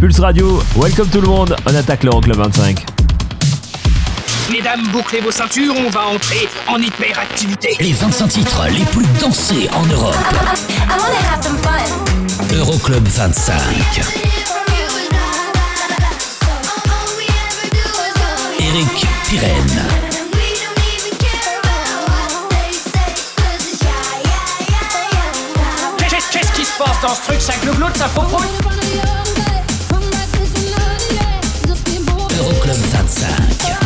Pulse Radio, welcome tout le monde, on attaque l'Euroclub 25. Mesdames, bouclez vos ceintures, on va entrer en hyperactivité. Les 25 titres les plus dansés en Europe. Euroclub 25. Eric Pirenne. Qu'est-ce qu'est-ce qui se passe dans ce truc Ça glougloute, ça faux Euroclub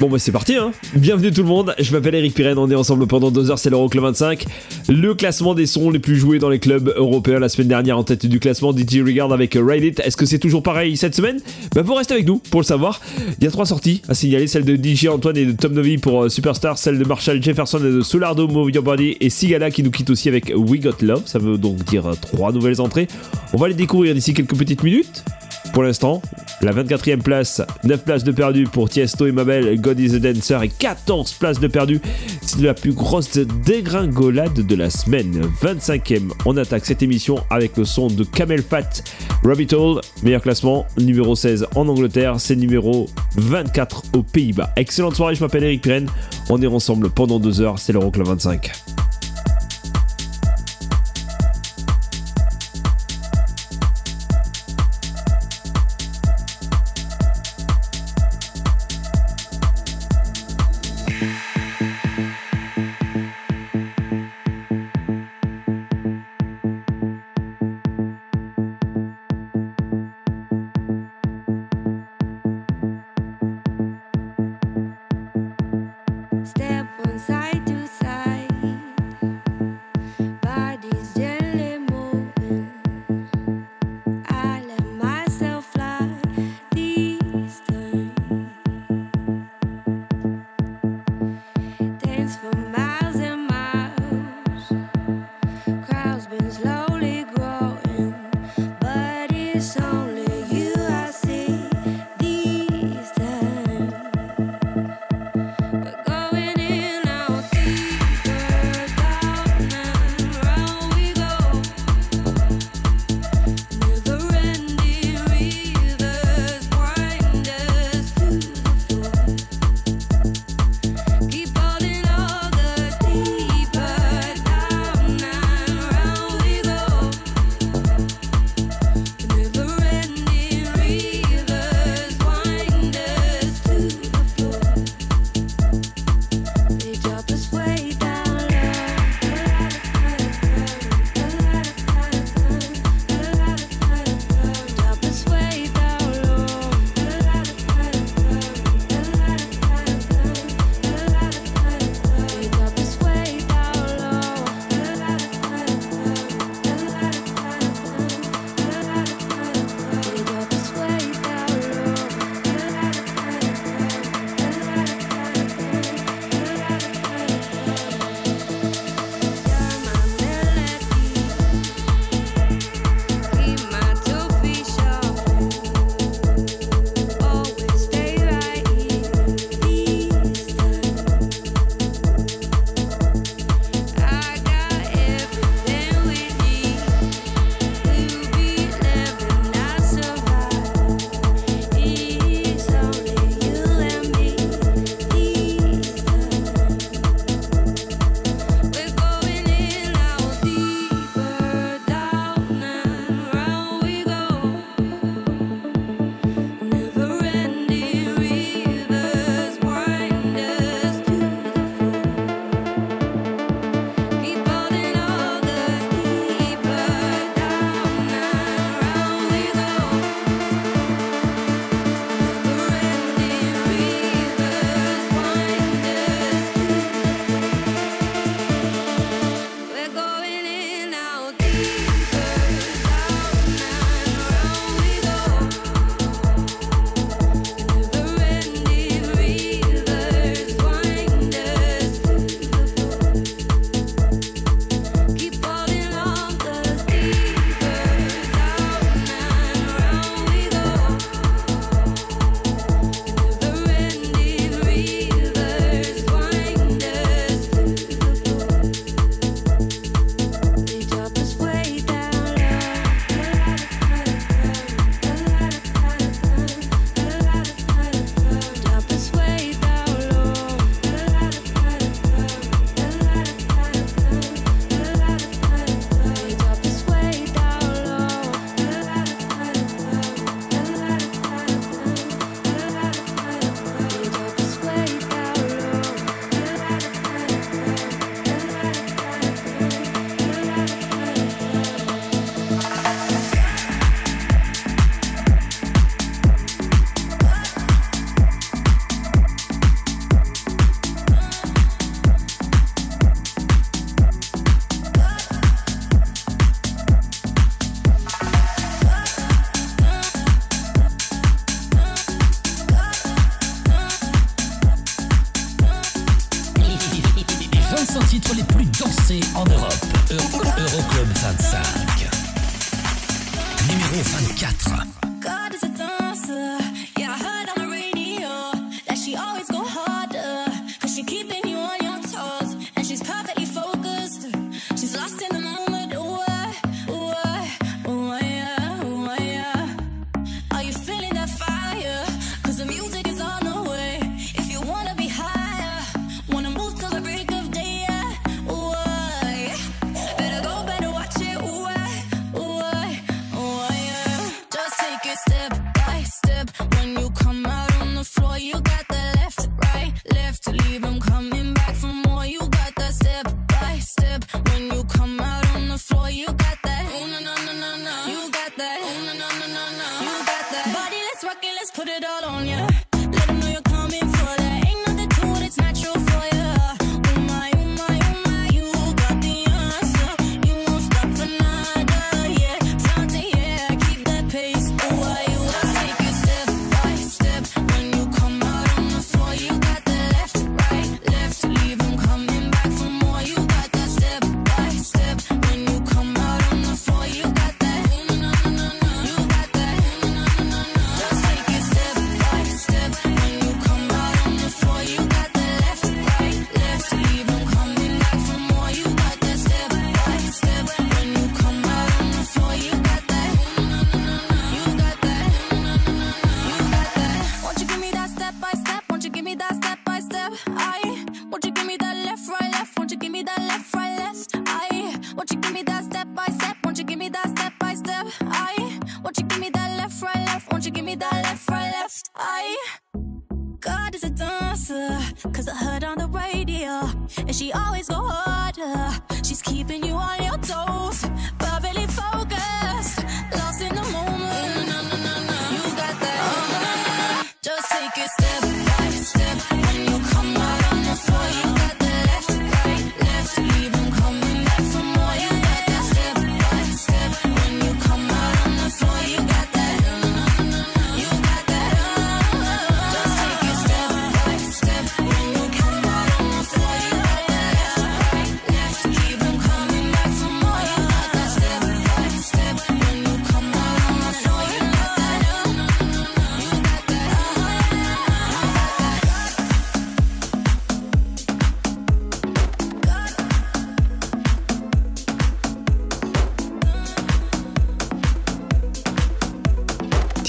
Bon bah c'est parti hein Bienvenue tout le monde, je m'appelle Eric Pirenne, on est ensemble pendant deux heures, c'est l'Euroclub 25. Le classement des sons les plus joués dans les clubs européens la semaine dernière en tête du classement DJ Regard avec Ride It? Est-ce que c'est toujours pareil cette semaine? Bah vous restez avec nous pour le savoir. Il y a trois sorties à signaler, celle de DJ Antoine et de Tom Novi pour euh, Superstar, celle de Marshall Jefferson et de Solardo Move Body et Sigala qui nous quitte aussi avec We Got Love, ça veut donc dire euh, trois nouvelles entrées. On va les découvrir d'ici quelques petites minutes. Pour l'instant, la 24e place, 9 places de perdu pour Tiesto et Mabel, God is a Dancer et 14 places de perdu. C'est la plus grosse dégringolade de la semaine. 25e, on attaque cette émission avec le son de Camel Fat, Rabbit Hole, meilleur classement, numéro 16 en Angleterre, c'est numéro 24 aux Pays-Bas. Excellente soirée, je m'appelle Eric Pirenne, on est ensemble pendant 2 heures, c'est l'Euroclub 25.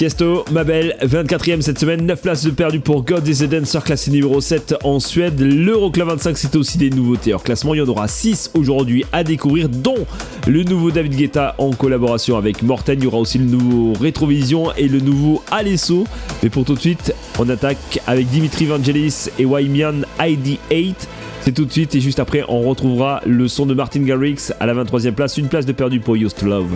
Tiesto, ma belle, 24ème cette semaine, 9 places de perdu pour God is a Dancer, classé numéro 7 en Suède. L'Euroclub 25, c'est aussi des nouveautés. Hors classement, il y en aura 6 aujourd'hui à découvrir, dont le nouveau David Guetta en collaboration avec Morten. Il y aura aussi le nouveau Rétrovision et le nouveau Alesso. Mais pour tout de suite, on attaque avec Dimitri Vangelis et Wymian ID8. C'est tout de suite et juste après, on retrouvera le son de Martin Garrix à la 23e place, une place de perdu pour Used Love.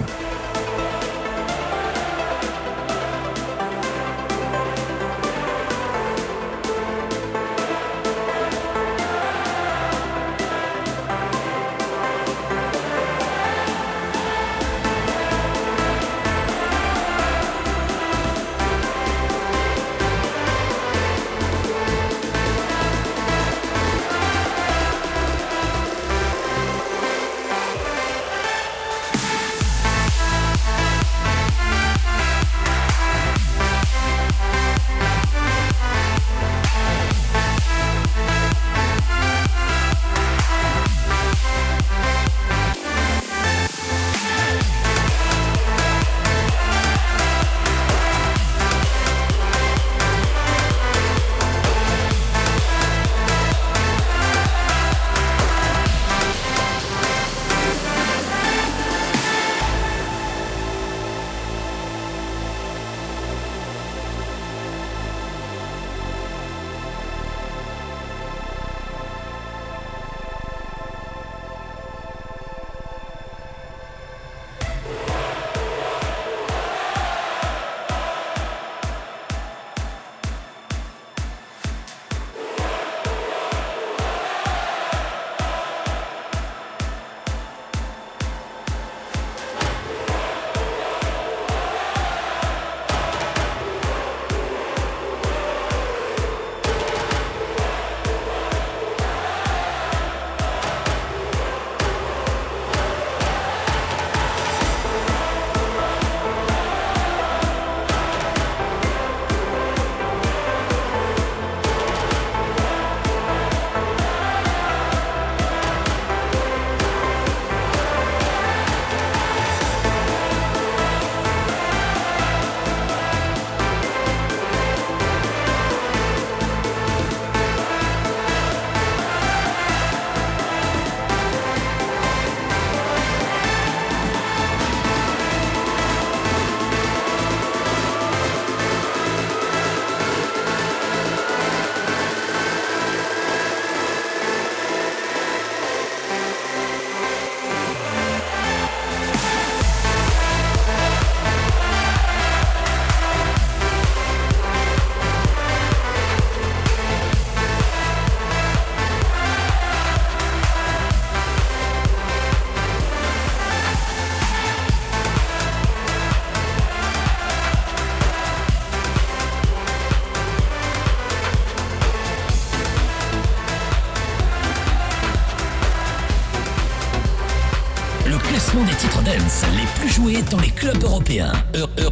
21,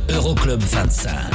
Euroclub 25.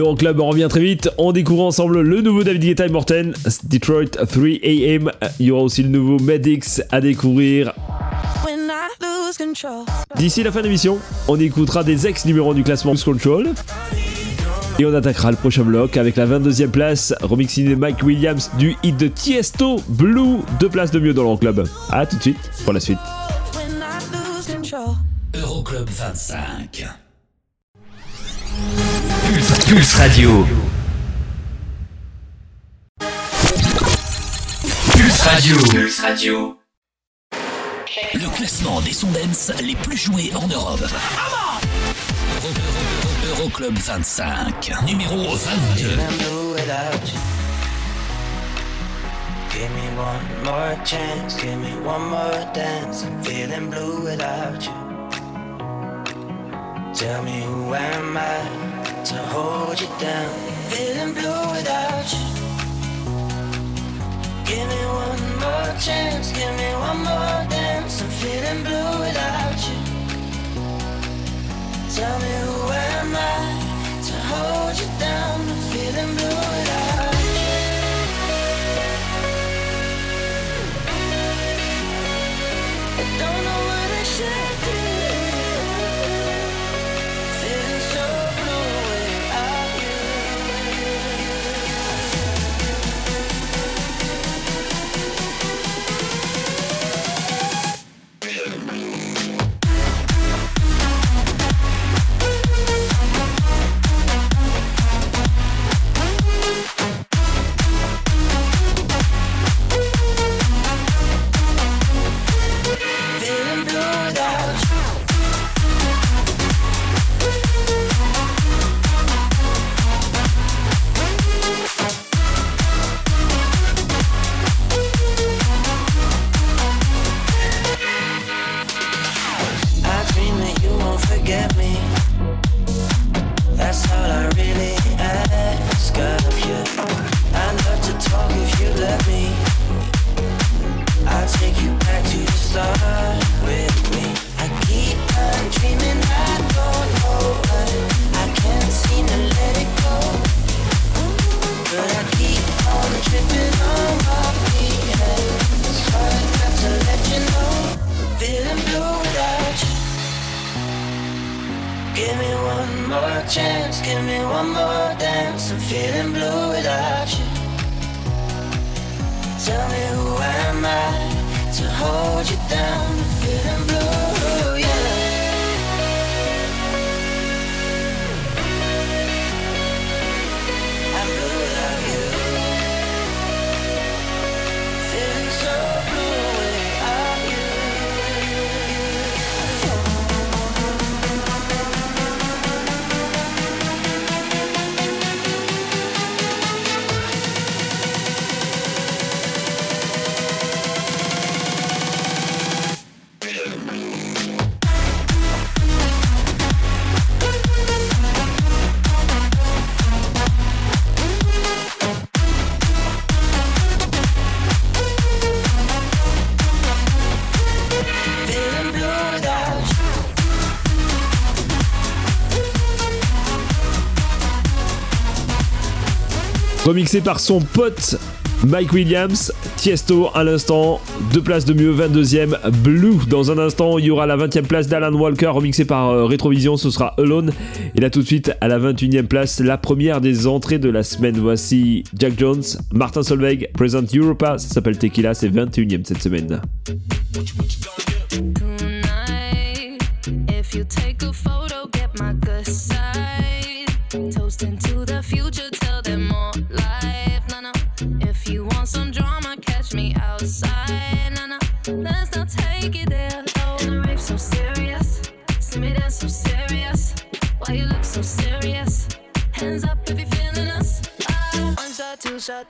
l'Euroclub revient très vite. On découvre ensemble le nouveau David Guetta et Morten, Detroit 3AM. Il y aura aussi le nouveau Medix à découvrir. D'ici la fin de l'émission, on écoutera des ex-numéros du classement Lose Control. Et on attaquera le prochain bloc avec la 22e place, remixée de Mike Williams du hit de Tiesto Blue, deux places de mieux dans l'Euroclub. A tout de suite pour la suite. Euroclub 25. Pulse, Pulse Radio. Pulse Radio. Pulse Radio. Le classement des sons les plus joués en Europe. Euroclub 25, numéro 22. Give me one more chance, give me one more dance. I'm feeling blue without you. Tell me who am I? To hold you down? Feeling blue without you. Give me one more chance, give me one more dance. I'm feeling blue without you. Tell me who am I to hold you down? I'm feeling blue Remixé par son pote Mike Williams, Tiesto à l'instant, deux places de mieux, 22ème, Blue. Dans un instant, il y aura la 20ème place d'Alan Walker, remixé par euh, Retrovision, ce sera Alone. Et là tout de suite, à la 21ème place, la première des entrées de la semaine. Voici Jack Jones, Martin Solveig, Present Europa, ça s'appelle Tequila, c'est 21ème cette semaine.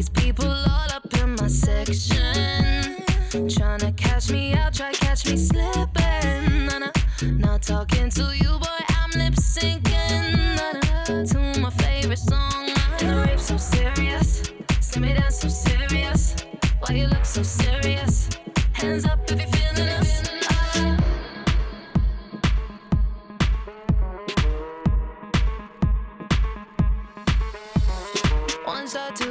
These people all up in my section. Tryna catch me out, try catch me slipping. Nah, nah. Not talking to you, boy, I'm lip syncing. Nah, nah. To my favorite song. The rape so serious. See me dance so serious.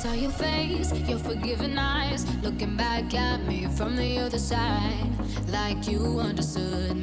saw your face, your forgiving eyes, looking back at me from the other side, like you understood.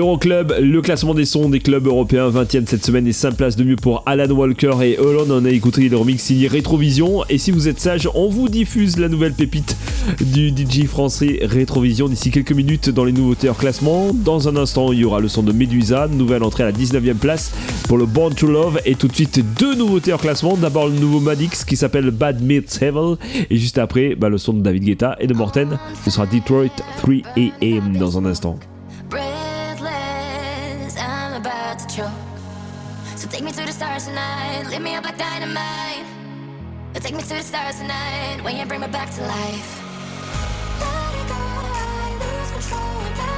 L'Euroclub, le classement des sons des clubs européens 20ème cette semaine et 5 places de mieux pour Alan Walker et Holland. On a écouté le remix signé Rétrovision. Et si vous êtes sage, on vous diffuse la nouvelle pépite du DJ français Rétrovision d'ici quelques minutes dans les nouveautés hors classement. Dans un instant, il y aura le son de Medusa, nouvelle entrée à la 19ème place pour le Born to Love. Et tout de suite, deux nouveautés hors classement. D'abord le nouveau Madix qui s'appelle Bad Meets Evil. Et juste après, bah, le son de David Guetta et de Morten. Ce sera Detroit 3 AM dans un instant. Take me to the stars tonight. Lit me up like dynamite. Take me to the stars tonight. When you bring me back to life. Let it go, I lose control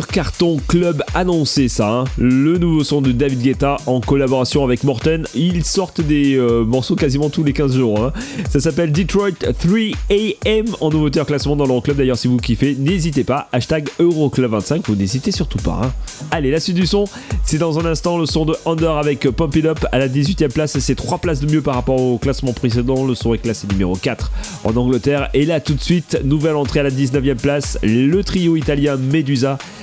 Carton club annoncé ça, hein. le nouveau son de David Guetta en collaboration avec Morten. Ils sortent des euh, morceaux quasiment tous les 15 jours. hein. Ça s'appelle Detroit 3 AM en nouveauté en classement dans l'Euroclub. D'ailleurs, si vous kiffez, n'hésitez pas. Hashtag Euroclub25, vous n'hésitez surtout pas. hein. Allez, la suite du son, c'est dans un instant le son de Under avec Pump It Up à la 18e place. C'est 3 places de mieux par rapport au classement précédent. Le son est classé numéro 4 en Angleterre. Et là, tout de suite, nouvelle entrée à la 19e place. Le trio italien Medusa.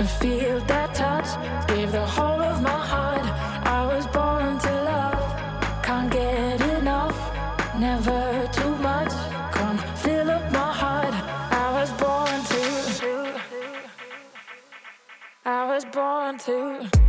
to feel that touch, give the whole of my heart. I was born to love, can't get enough, never too much. Come fill up my heart. I was born to. I was born to.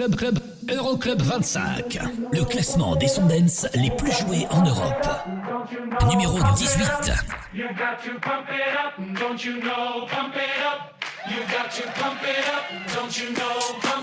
Club Club Euroclub 25, le classement des sons dance les plus joués en Europe. Numéro 18. You got to pump it up, don't you know, pump it up. You got to pump it up, don't you know, pump it up.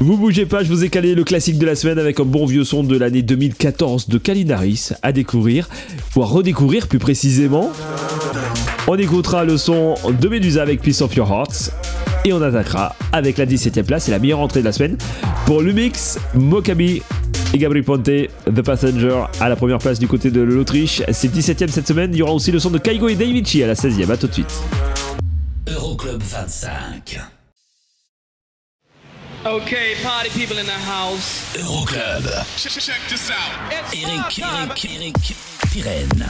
Vous bougez pas, je vous ai calé le classique de la semaine avec un bon vieux son de l'année 2014 de Kalinaris à découvrir, ou à redécouvrir plus précisément. On écoutera le son de Medusa avec Peace of Your Hearts. Et on attaquera avec la 17ème place et la meilleure entrée de la semaine pour le mix Mokabi et Gabri Ponte, The Passenger à la première place du côté de l'Autriche. C'est 17ème cette semaine. Il y aura aussi le son de Kaigo et Daimichi à la 16ème. A tout de suite. Euroclub 25. Okay, party people in the house. Euroclub. Check, check this out. Eric, Eric, Eric, Pirenne.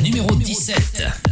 Numéro 17.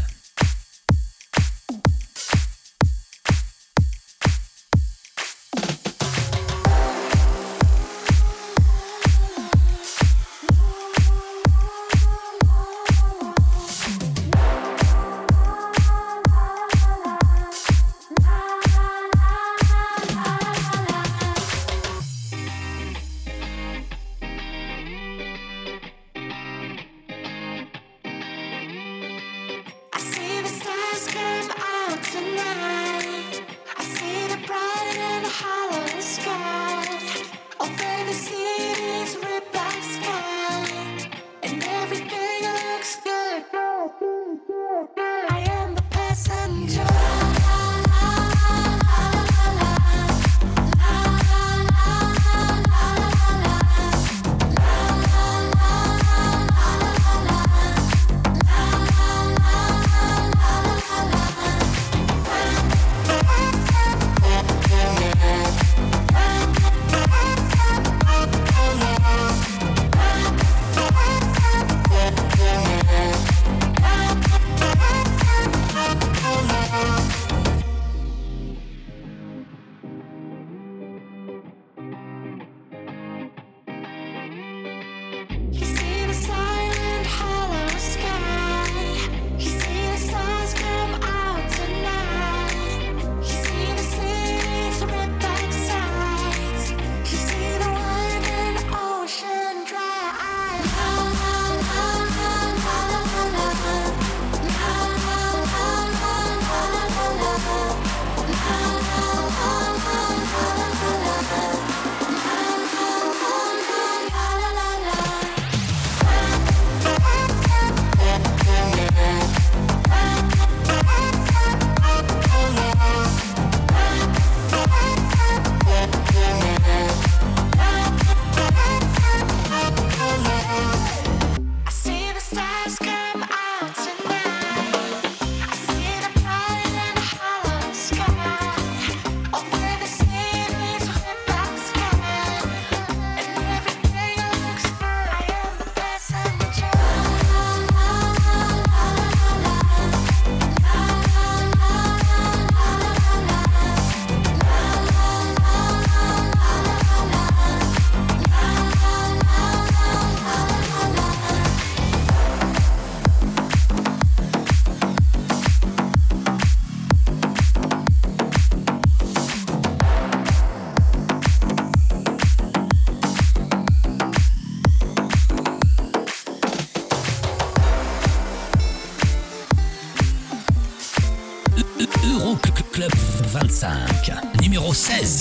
16.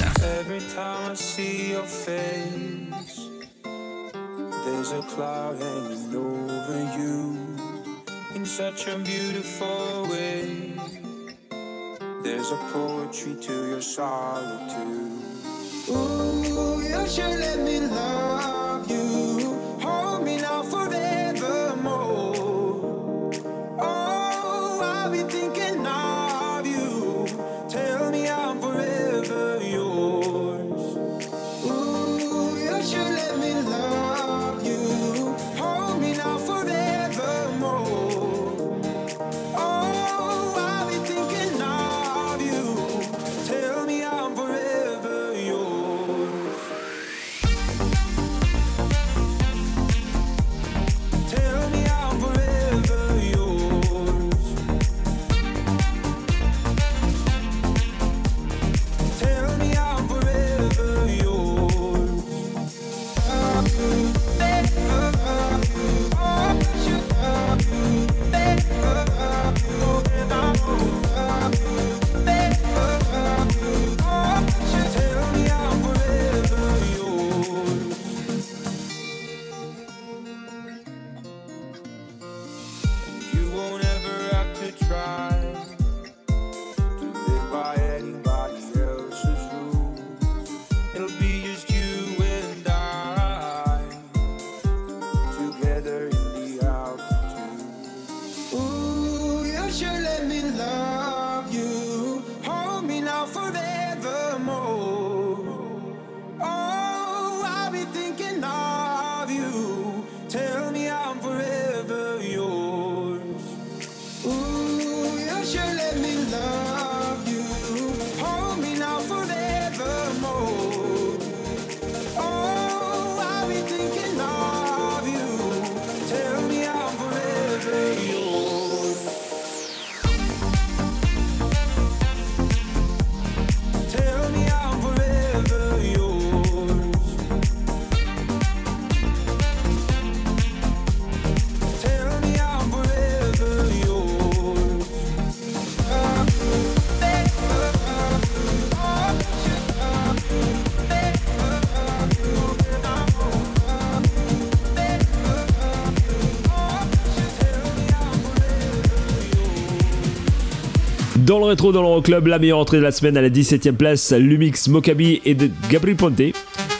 Dans le rétro, dans l'Euroclub, la meilleure entrée de la semaine à la 17ème place, Lumix Mokabi et de Gabri Ponte.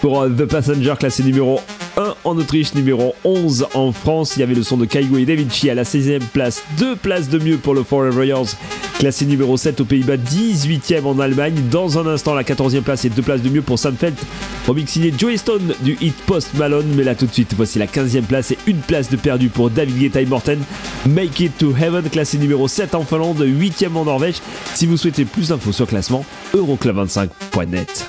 Pour euh, The Passenger, classé numéro 1 en Autriche, numéro 11 en France. Il y avait le son de Kaigo et Davichi à la 16ème place. Deux places de mieux pour le Forever Yours, classé numéro 7 aux Pays-Bas, 18ème en Allemagne. Dans un instant, la 14e place et deux places de mieux pour Sam Felt. Remix signé Joey Stone du hit Post Malone. Mais là, tout de suite, voici la 15e place et une place de perdu pour David Guetta et Morten. Make It to Heaven, classé numéro 7 en Finlande, 8ème en Norvège. Si vous souhaitez plus d'infos sur classement, euroclub25.net.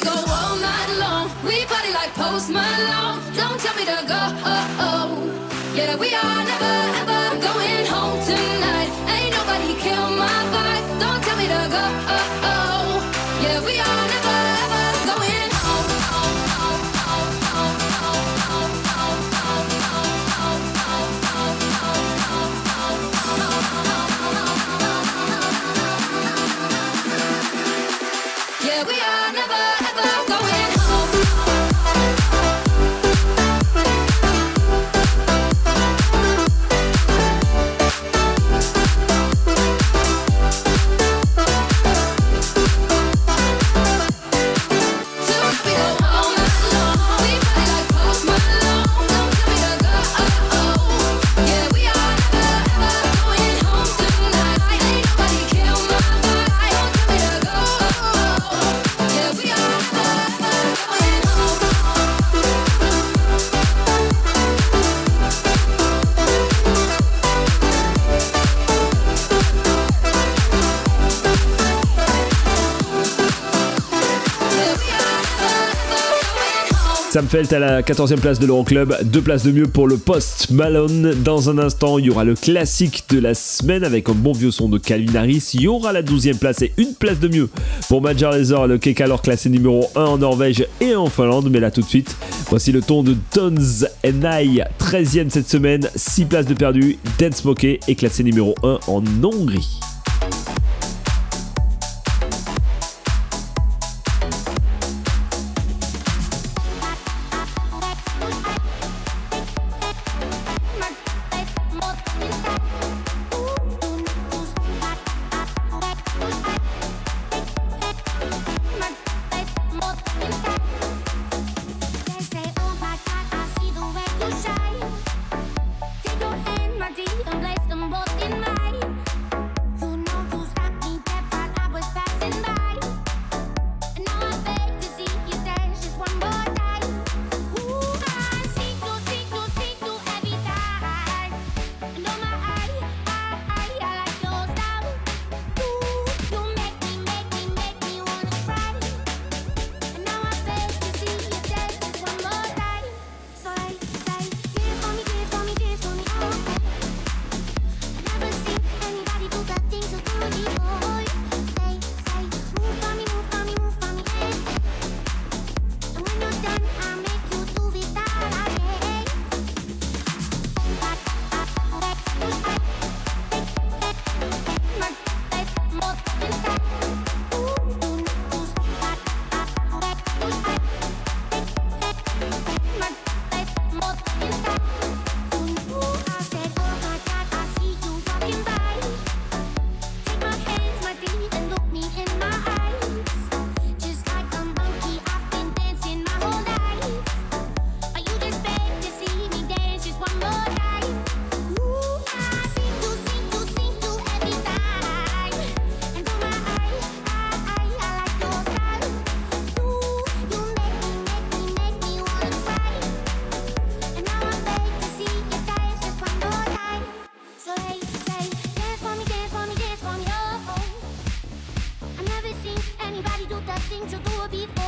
go. All night long. We party like post Malone Don't tell me to go, uh-oh Yeah, we are never ever going home tonight Ain't nobody kill my long. Don't tell me to go, oh, oh. Felt à la 14e place de l'Euroclub, deux places de mieux pour le Post Malone. Dans un instant, il y aura le classique de la semaine avec un bon vieux son de Calvin Harris. Il y aura la 12e place et une place de mieux pour Major Lazer, le Kekalor classé numéro 1 en Norvège et en Finlande. Mais là tout de suite, voici le ton de Tons and I, 13e cette semaine, 6 places de perdu. Dance Monkey est classé numéro 1 en Hongrie. things you'll do before.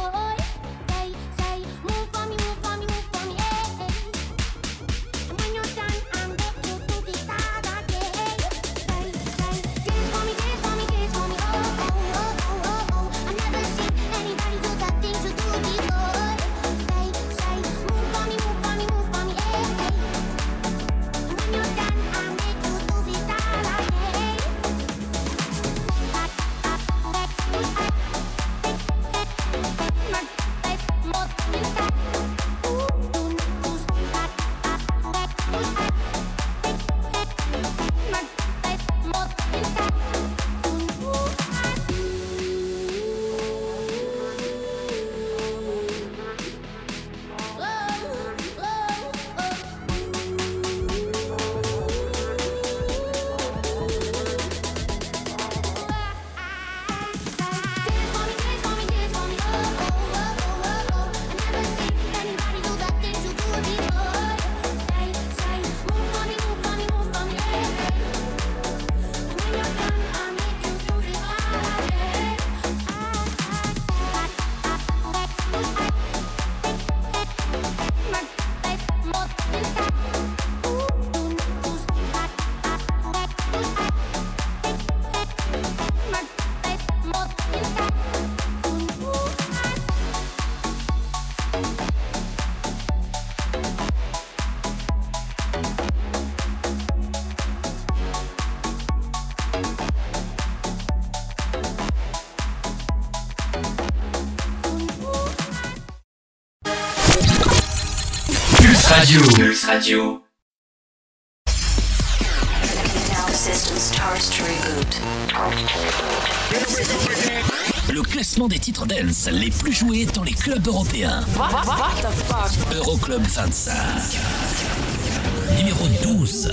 Le classement des titres dance les plus joués dans les clubs européens. What the fuck? Euroclub 25. Numéro 12.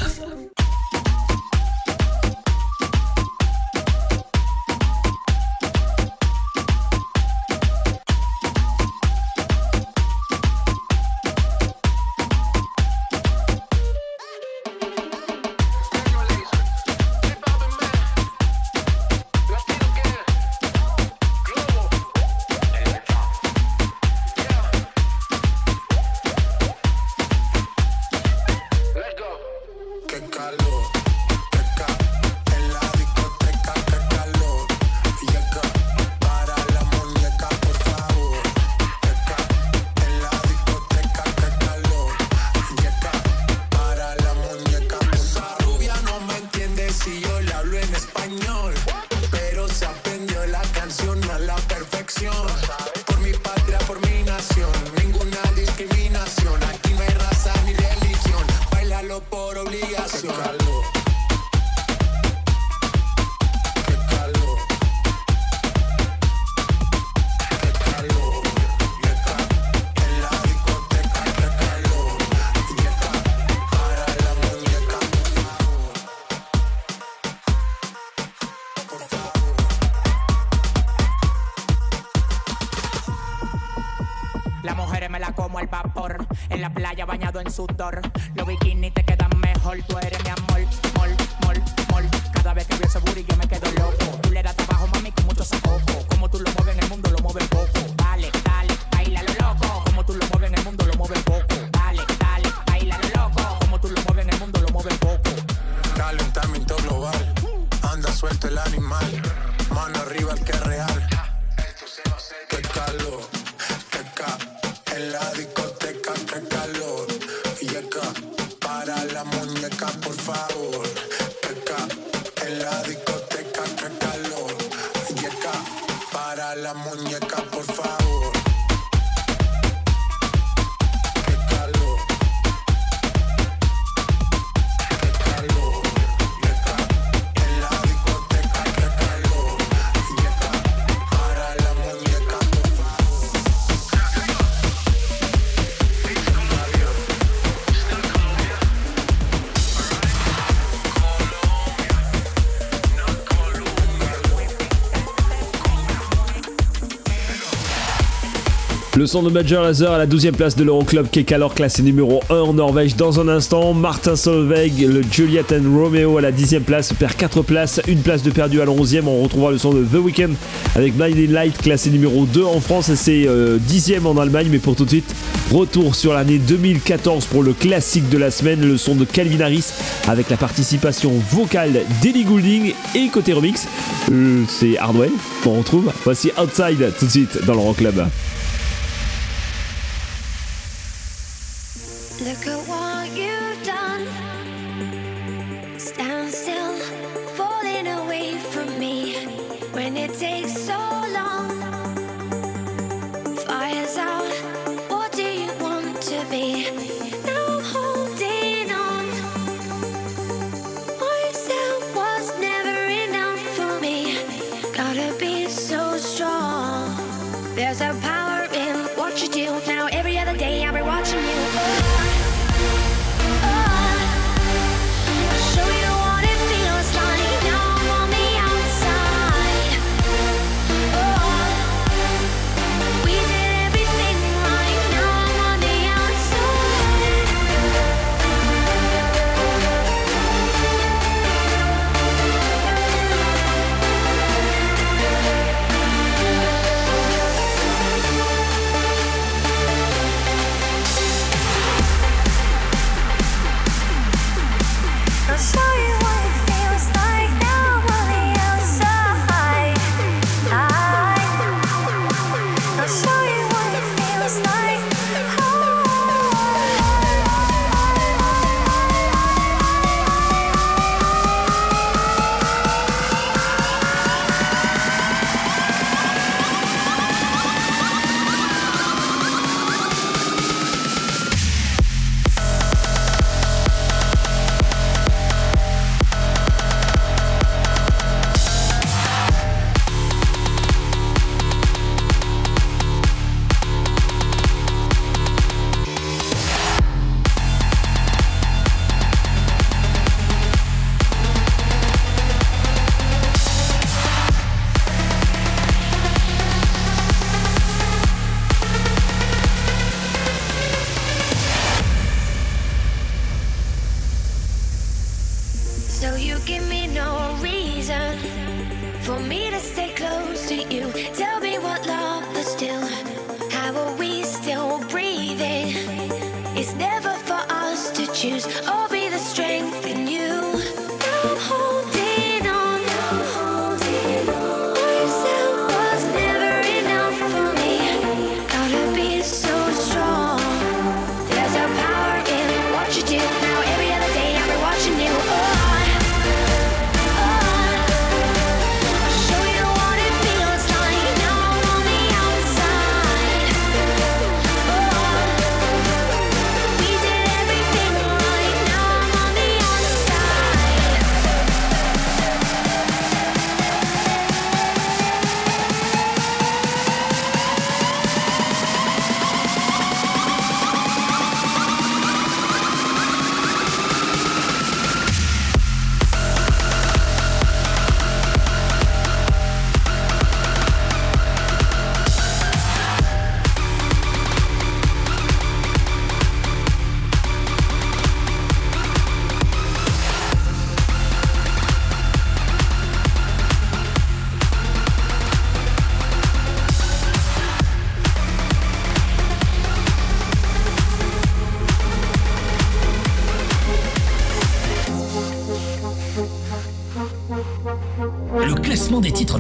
sutar. Le son de Major Lazer à la 12e place de l'Euroclub qui est alors classé numéro 1 en Norvège dans un instant. Martin Solveig, le Juliet and Romeo à la 10e place perd 4 places, une place de perdu à la 11e. On retrouvera le son de The Weeknd avec Blinding Light classé numéro 2 en France et c'est euh, 10e en Allemagne. Mais pour tout de suite, retour sur l'année 2014 pour le classique de la semaine, le son de Calvin Harris avec la participation vocale d'Ellie Goulding et côté remix, euh, c'est Hardwell qu'on retrouve. Voici Outside tout de suite dans le Rock Club. choose. Oh.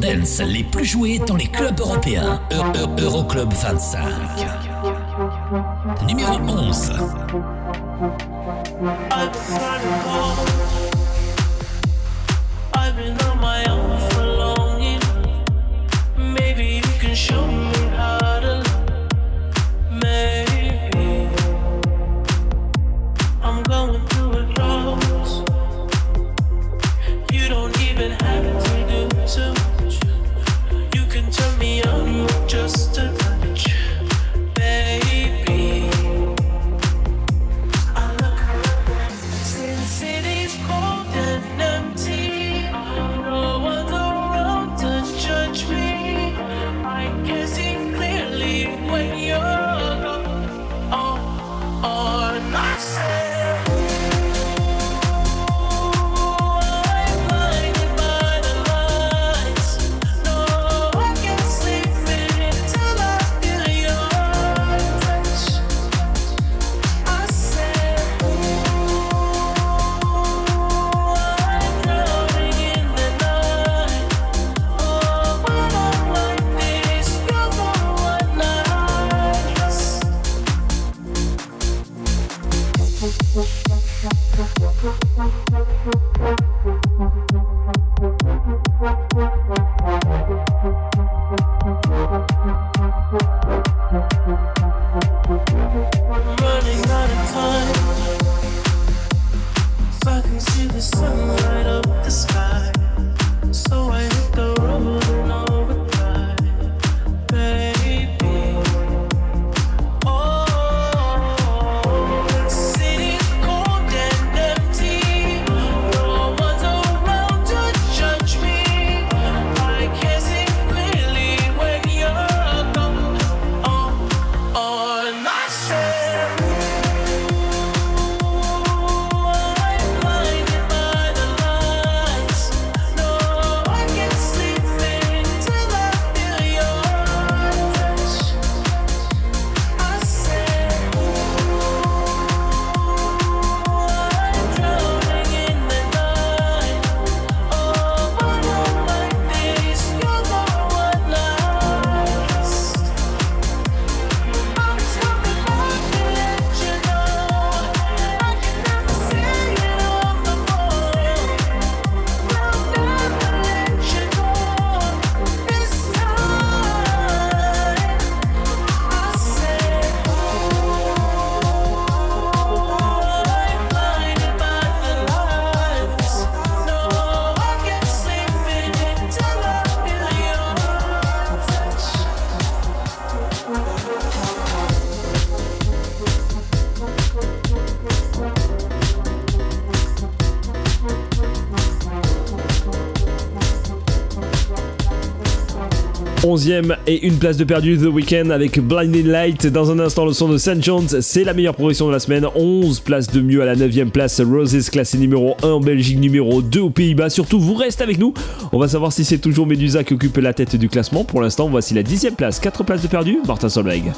Les plus joués dans les clubs européens. E, e, Euroclub 25. Numéro 11. 11ème e et une place de perdu The Weeknd avec Blinding Light. Dans un instant, le son de St. John's, c'est la meilleure progression de la semaine. 11 places de mieux à la 9ème place. Roses classé numéro 1 en Belgique, numéro 2 aux Pays-Bas. Surtout, vous restez avec nous. On va savoir si c'est toujours Medusa qui occupe la tête du classement. Pour l'instant, voici la 10ème place. 4 places de perdu, Martin Solveig.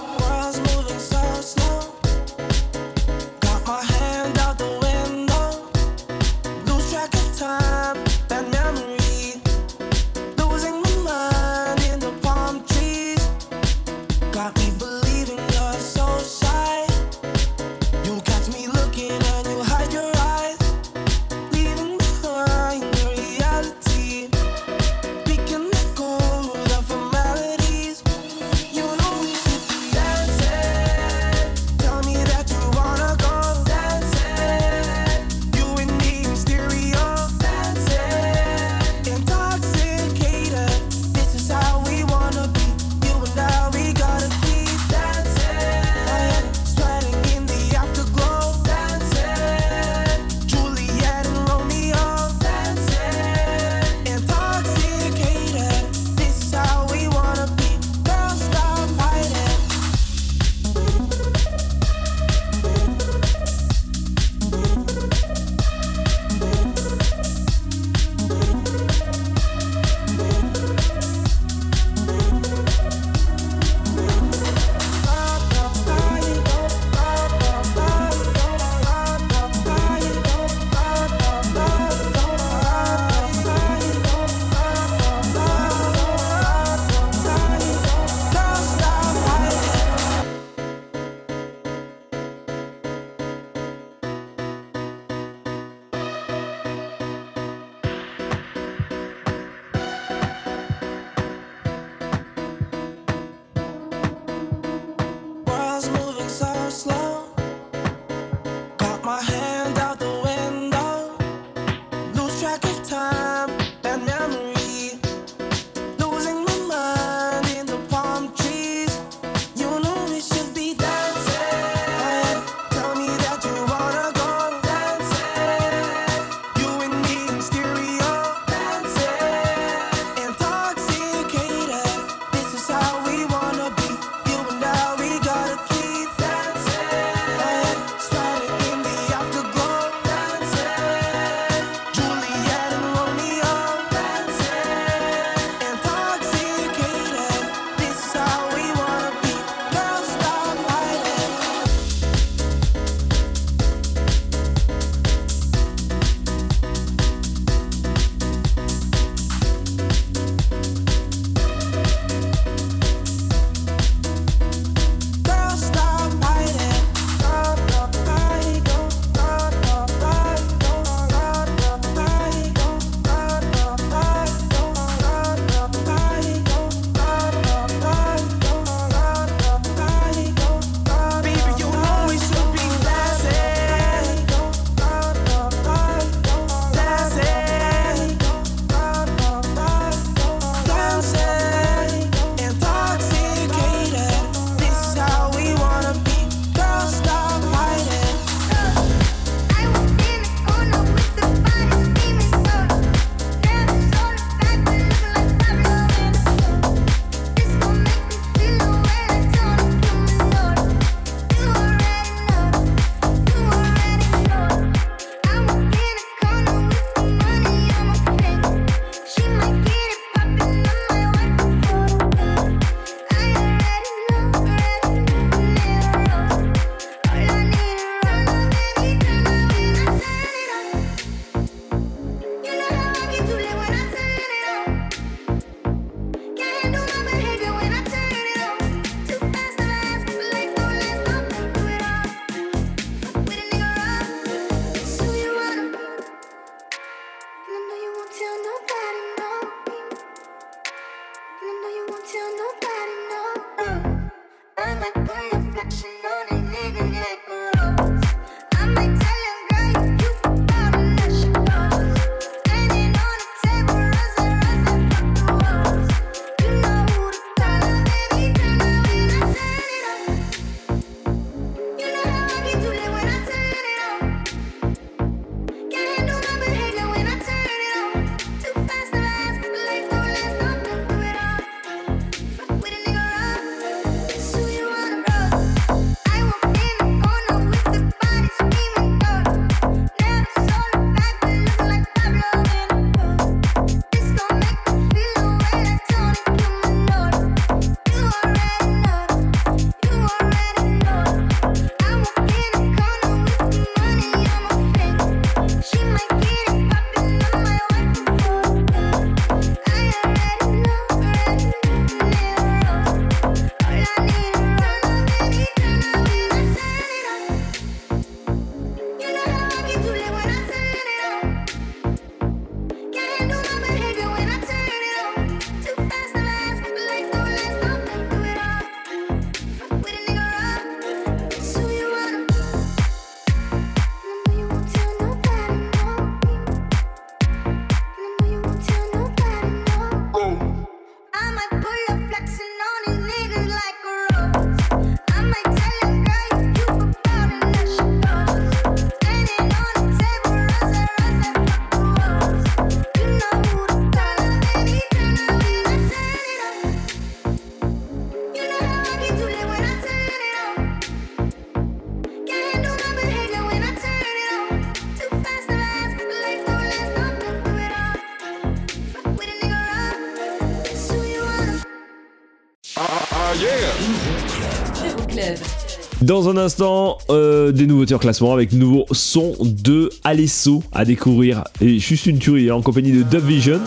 Dans un instant, euh, des nouveautés en classement avec nouveau son de Alesso à découvrir. Et juste une tuerie hein, en compagnie de Dub Vision.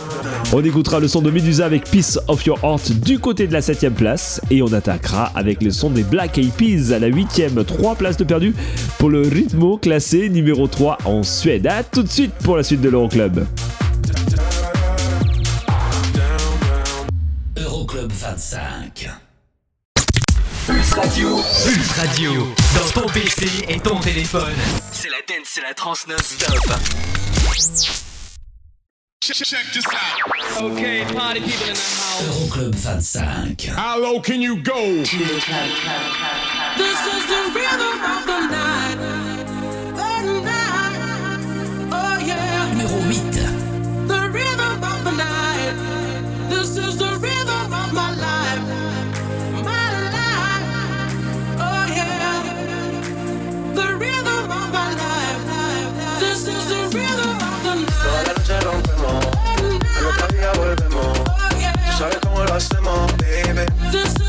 On écoutera le son de Medusa avec Piece of Your Heart du côté de la 7ème place. Et on attaquera avec le son des Black Eyed Peas à la 8ème. 3 places de perdu pour le rythmo classé numéro 3 en Suède. A tout de suite pour la suite de l'Euroclub. Euroclub 25. Radio. Pulse Radio. Dans ton PC et ton téléphone. C'est la dance, c'est la trance non-stop. Check this out. Okay, party people in the house. Euroclub 25. How low can you go? This is the rhythm lost them all, baby.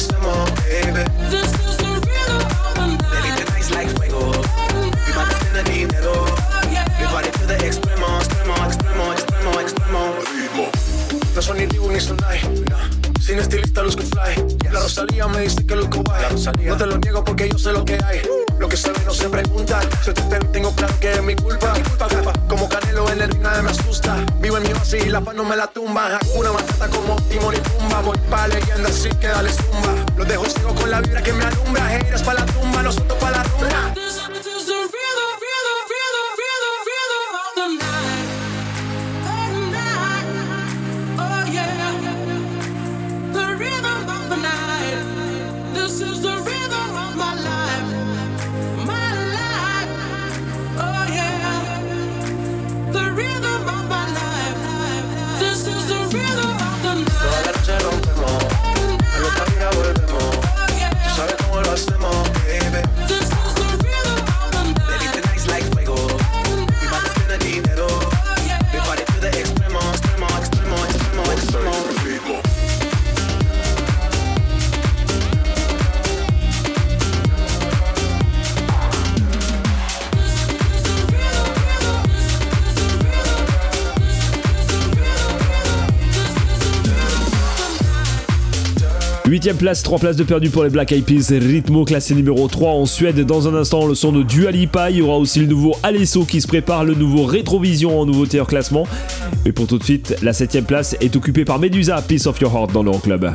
Sabes cómo lo hacemos, baby. This is the rhythm of the night. Baby, tonight's like fuego. We bout to spend the dinero. We party to the extremo, extremo, extremo, extremo, extremo. No son ni Reebok ni Sonai. Sin estilista luzco fly. La Rosalía me dice que luzco guay. No te lo niego porque yo sé lo que hay. Lo que se ve no se pregunta. Si te tengo, tengo claro que es mi culpa. Mi culpa, culpa. Como Nadie me asusta. Vivo en mi oasis y la paz no me la tumba. Hakuna Matata como Timon y Pumba. Voy pa' leyenda así que dale zumba. Los dejo ciego con la vibra que me alumbra. Heiras pa' la tumba, nosotros pa' la rumba. 8ème place, 3 places de perdu pour les Black Eyed Peas. Ritmo classé numéro 3 en Suède. Dans un instant, le son de Dualipa. Il y aura aussi le nouveau Alesso qui se prépare, le nouveau Rétrovision en nouveauté hors classement. Mais pour tout de suite, la 7ème place est occupée par Medusa, Piece of Your Heart dans l'Euroclub. Club.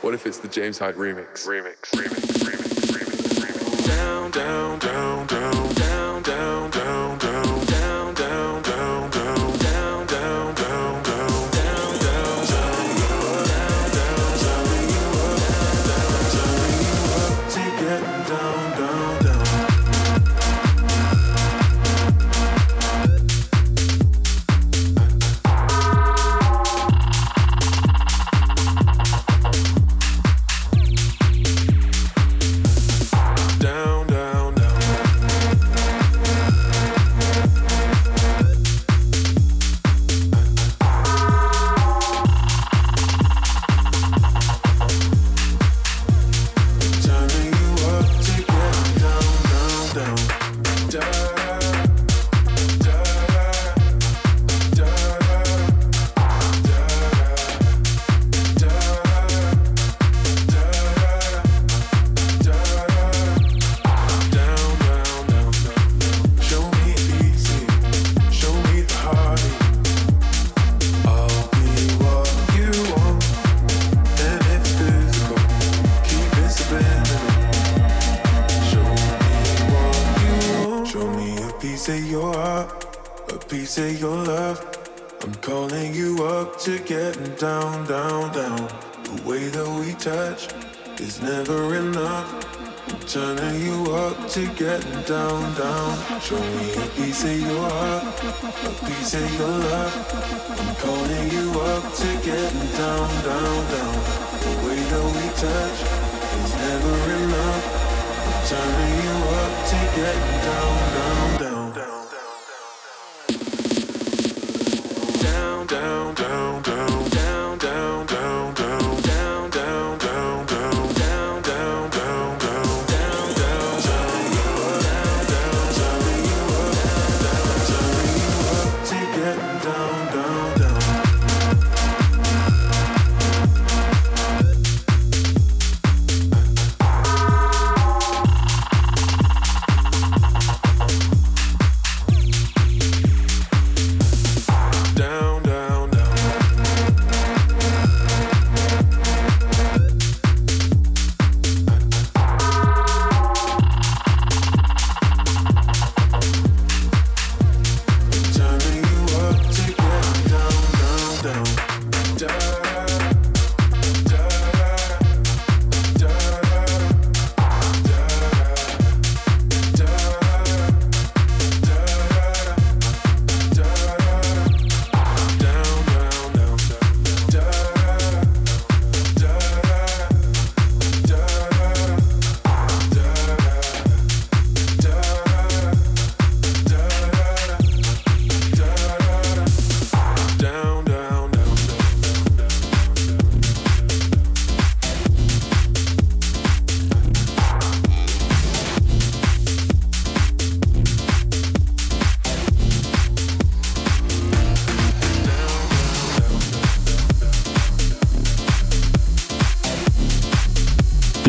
What if it's the James Hype remix? Remix. Remix. down, down, down, down, down, down,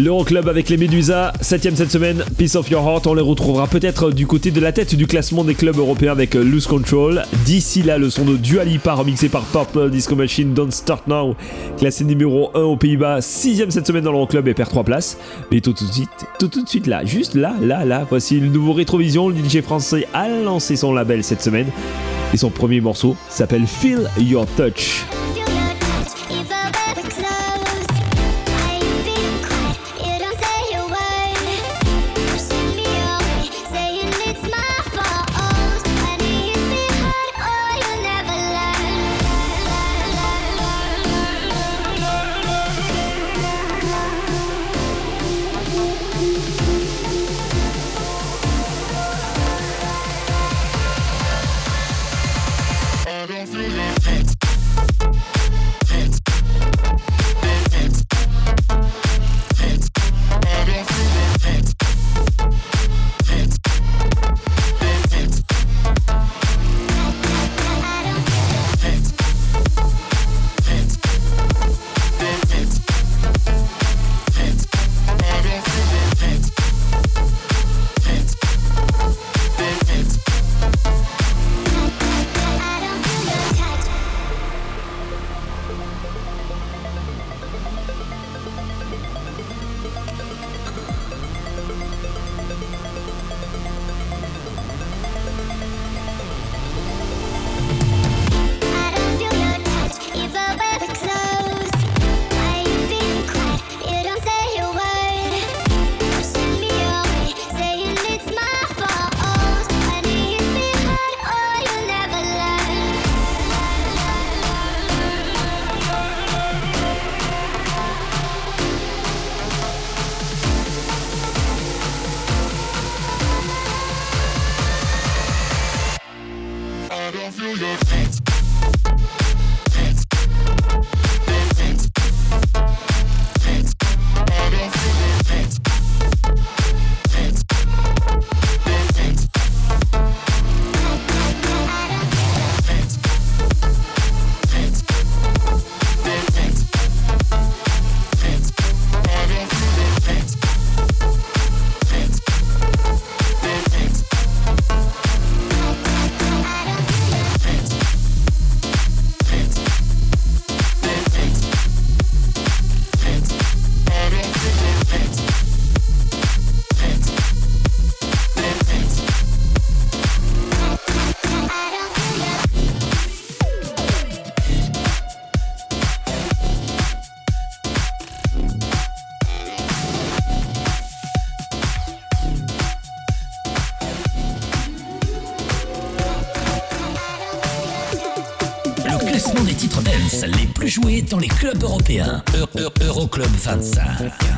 L'Euroclub avec les Médusas, 7ème cette semaine, Peace of Your Heart, on les retrouvera peut-être du côté de la tête du classement des clubs européens avec euh, Loose Control. D'ici là, le son de Dua Lipa remixé par Purple Disco Machine, Don't Start Now, classé numéro 1 aux Pays-Bas, 6ème cette semaine dans l'Euroclub et perd 3 places. Mais tout, de suite, tout de suite là, juste là, là, là, voici le nouveau Rétrovision, le DJ français a lancé son label cette semaine et son premier morceau s'appelle Feel Your Touch. Dans les clubs européens. Eu- Eu- Euroclub 25.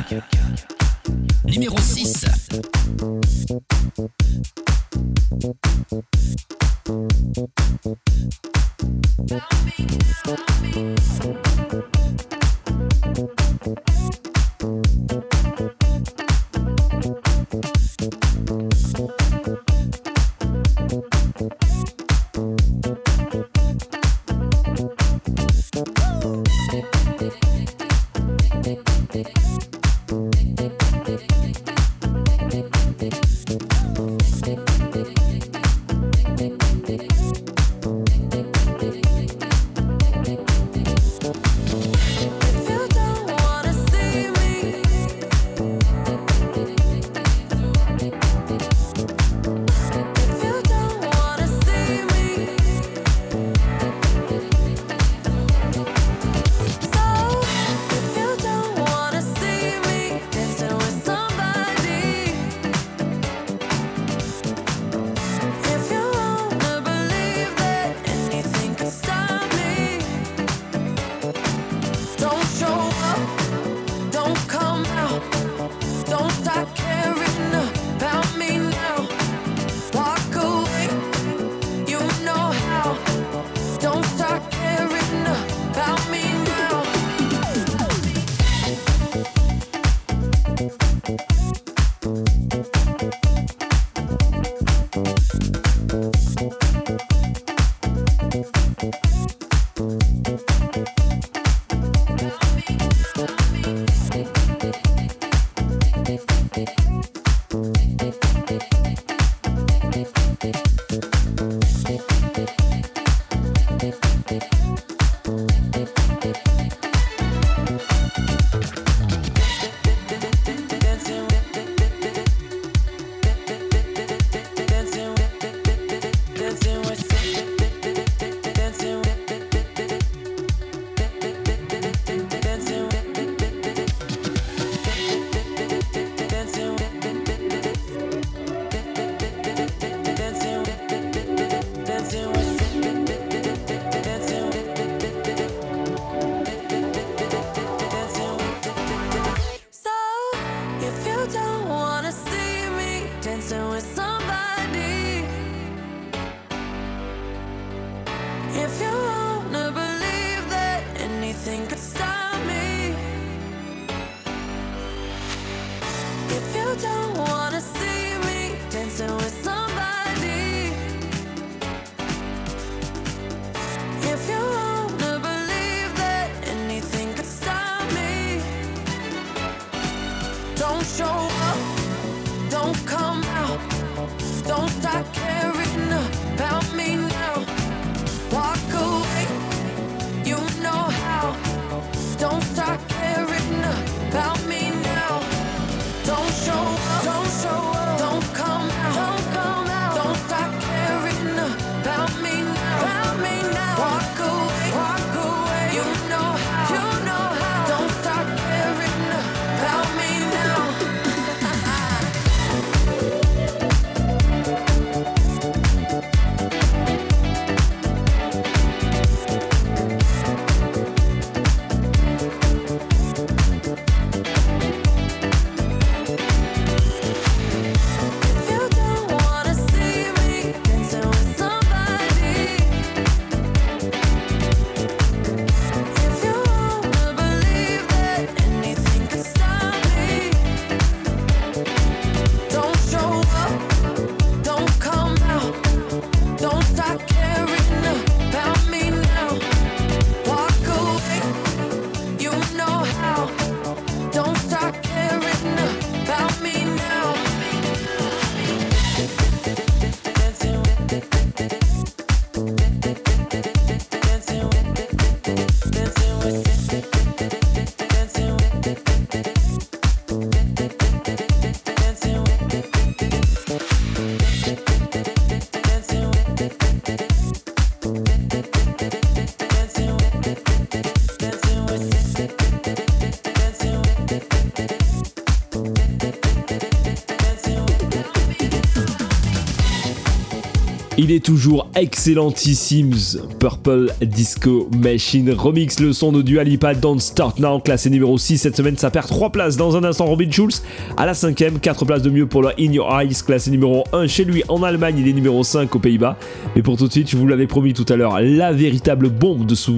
Il est toujours excellentissime. Purple Disco Machine remix le son de Dua Lipa Don't Start Now, classé numéro 6 cette semaine. Ça perd 3 places dans un instant. Robin Schulz à la 5ème, 4 places de mieux pour le In Your Eyes, classé numéro 1 chez lui en Allemagne. Il est numéro 5 aux Pays-Bas. Mais pour tout de suite, je vous l'avais promis tout à l'heure, la véritable bombe de ce,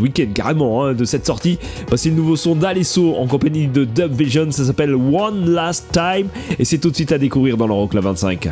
week-end, carrément, hein, de cette sortie. Voici le nouveau son d'Alesso en compagnie de Dub Vision. Ça s'appelle One Last Time et c'est tout de suite à découvrir dans l'Euroclub 25.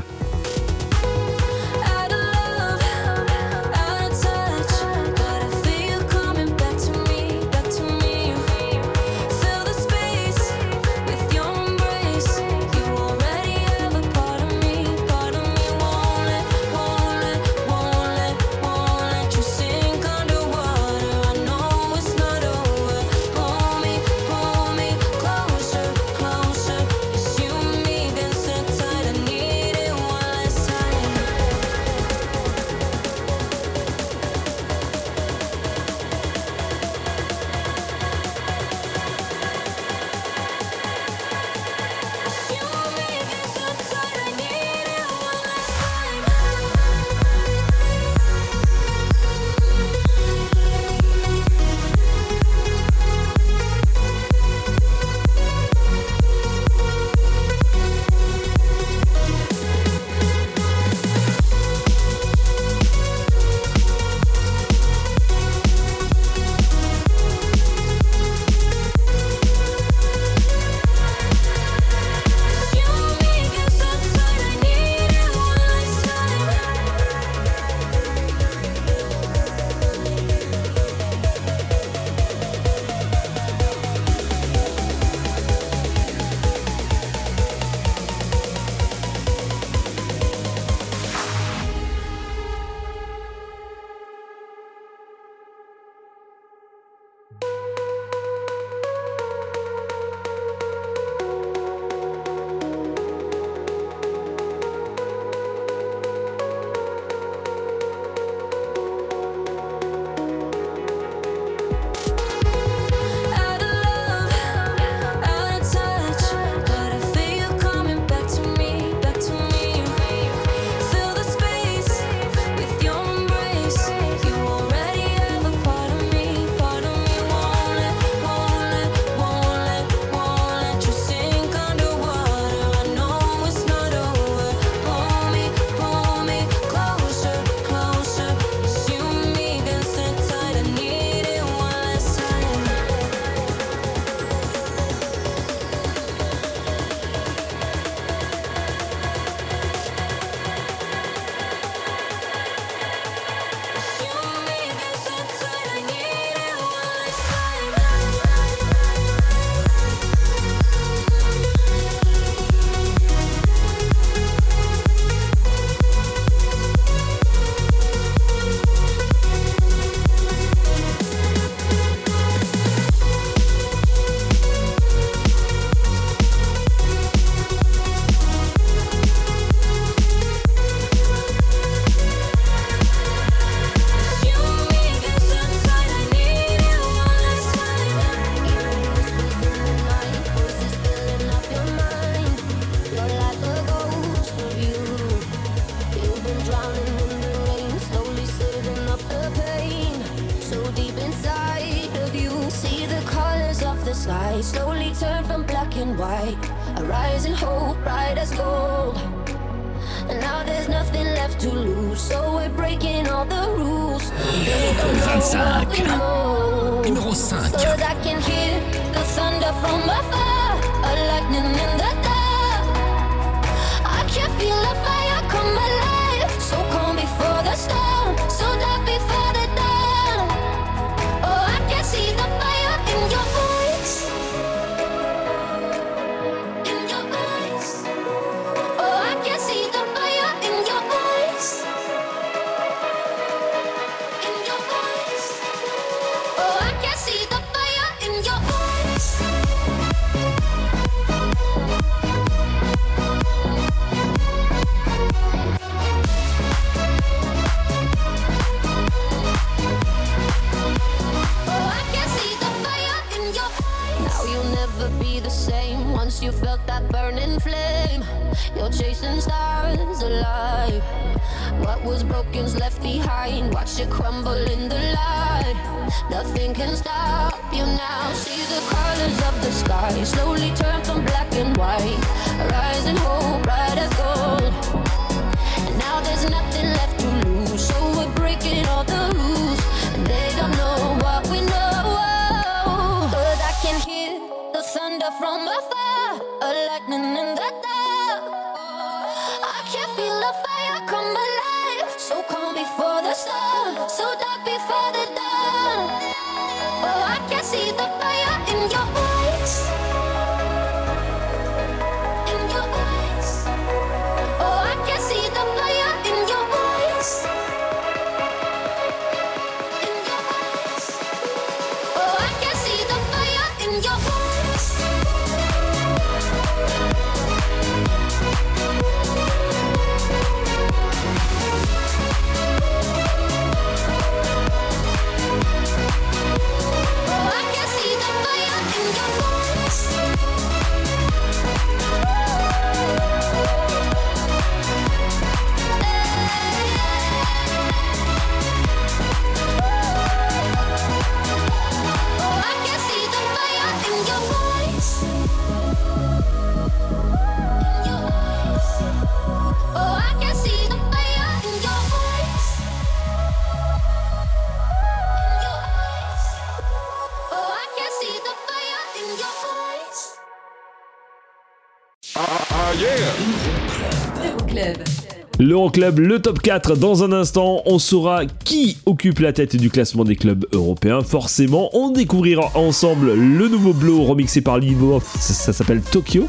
L'Euroclub, le top 4. Dans un instant, on saura qui occupe la tête du classement des clubs européens. Forcément, on découvrira ensemble le nouveau blow remixé par Livo. Ça, ça s'appelle Tokyo.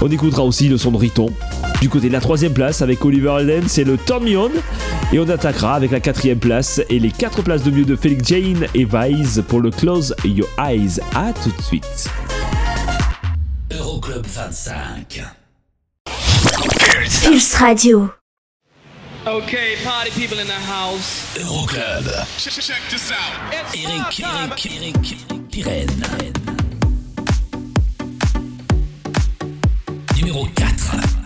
On écoutera aussi le son de Riton. Du côté de la troisième place avec Oliver Allen, c'est le Turn Me On. Et on attaquera avec la quatrième place et les quatre places de mieux de Felix Jane et Vise pour le Close Your Eyes. À tout de suite. Euroclub 25. Pulse Radio. Okay, party people in the house. Euroclub. Check, check this out. Eric, Eric, Eric, Pirenne. Numéro 4.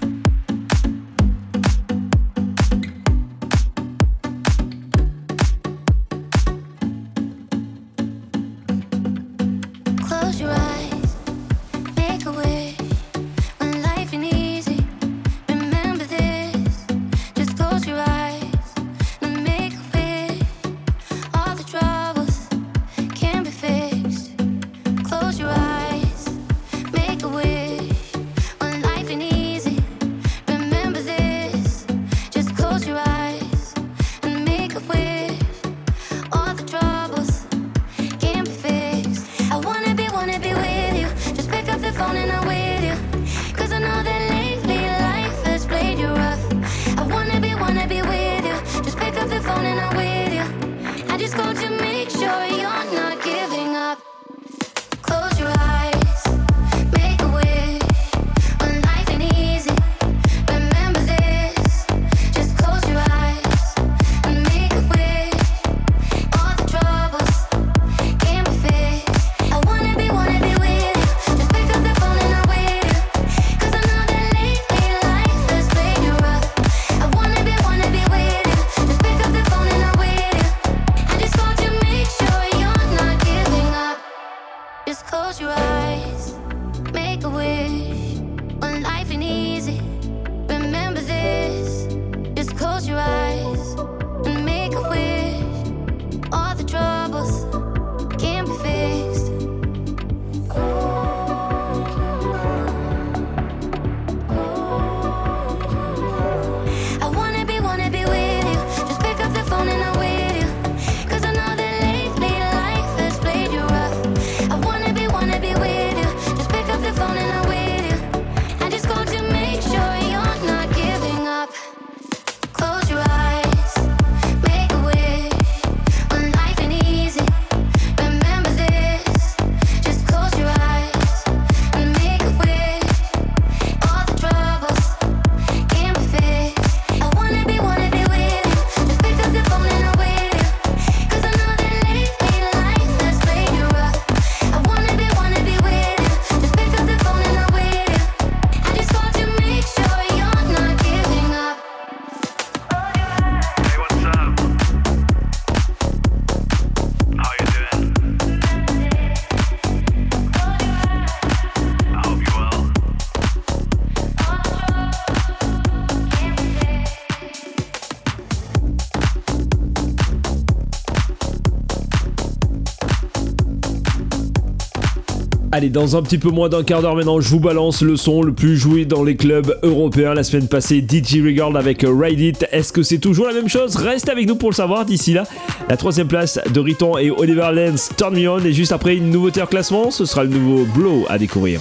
Allez, dans un petit peu moins d'un quart d'heure maintenant, je vous balance le son le plus joué dans les clubs européens la semaine passée, DJ Regard avec Ride It. Est-ce que c'est toujours la même chose? Reste avec nous pour le savoir d'ici là. La troisième place de Riton et Oliver Lenz, Turn Me On. Et juste après, une nouveauté en classement, ce sera le nouveau Blow à découvrir.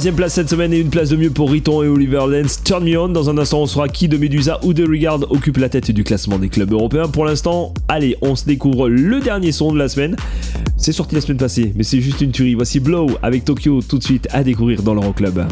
troisième place cette semaine et une place de mieux pour Riton et Oliver Lenz. Turn Me On. Dans un instant, on saura qui de Medusa ou de Regard occupe la tête du classement des clubs européens. Pour l'instant, allez, on se découvre le dernier son de la semaine. C'est sorti la semaine passée, mais c'est juste une tuerie. Voici Blow avec Tokyo tout de suite à découvrir dans l'Euroclub. Club.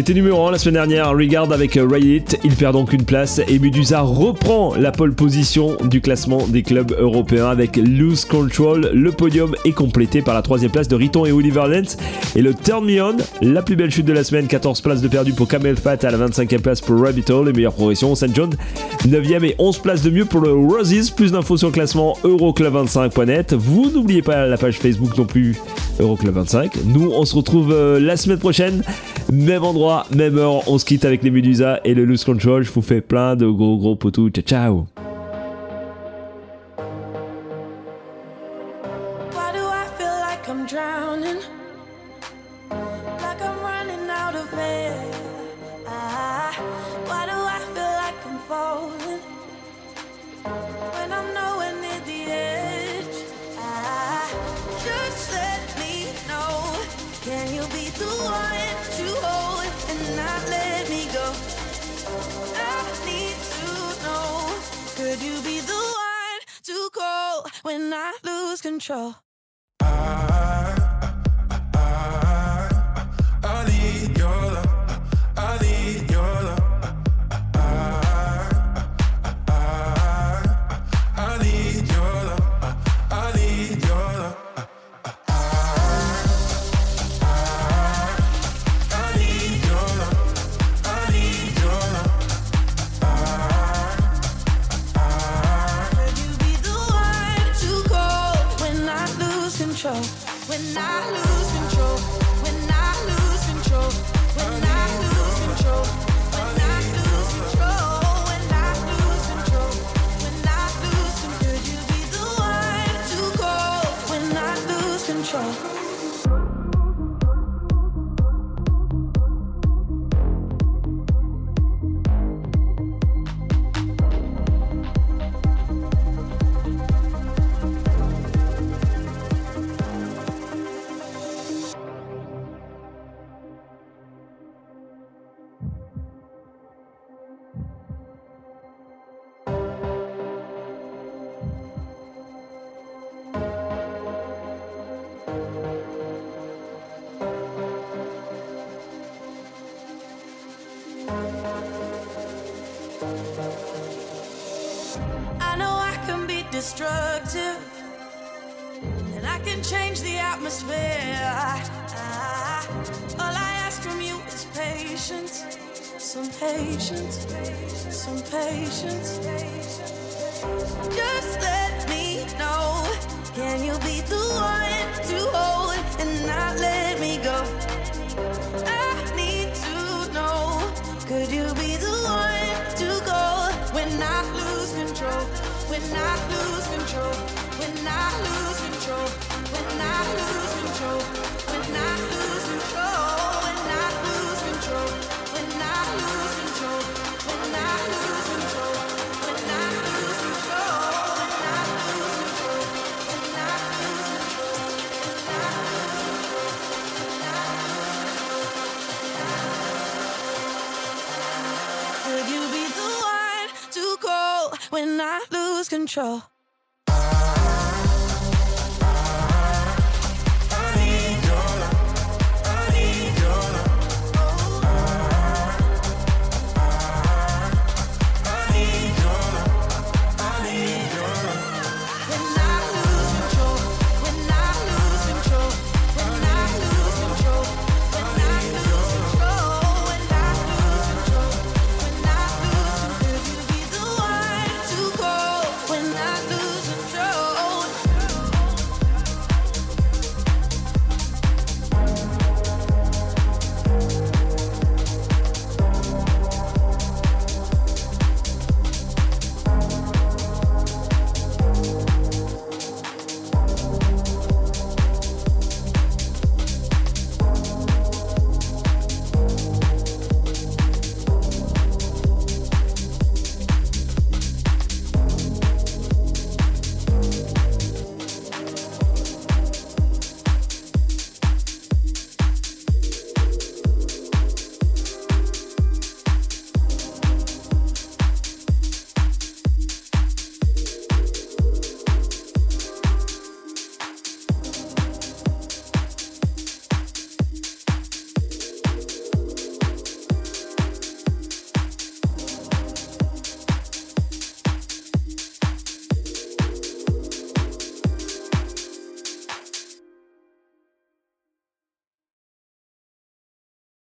C'était numéro 1 la semaine dernière, Regard avec euh, Riot, il perd donc une place et Medusa reprend la pole position du classement des clubs européens avec Loose Control. Le podium est complété par la troisième place de Riton et Oliver Lentz et le Turn Me On, la plus belle chute de la semaine, 14 places de perdu pour Kamel Fat à la 25e place pour Rabbit Hole, les meilleures progressions, au St. John 9e et 11 places de mieux pour le Roses. Plus d'infos sur le classement euroclub25.net. Vous n'oubliez pas la page Facebook non plus Euroclub25. Nous on se retrouve euh, la semaine prochaine. Même endroit, même heure, on se quitte avec les Medusa et le Loose Control. Je vous fais plein de gros gros potous. Ciao ciao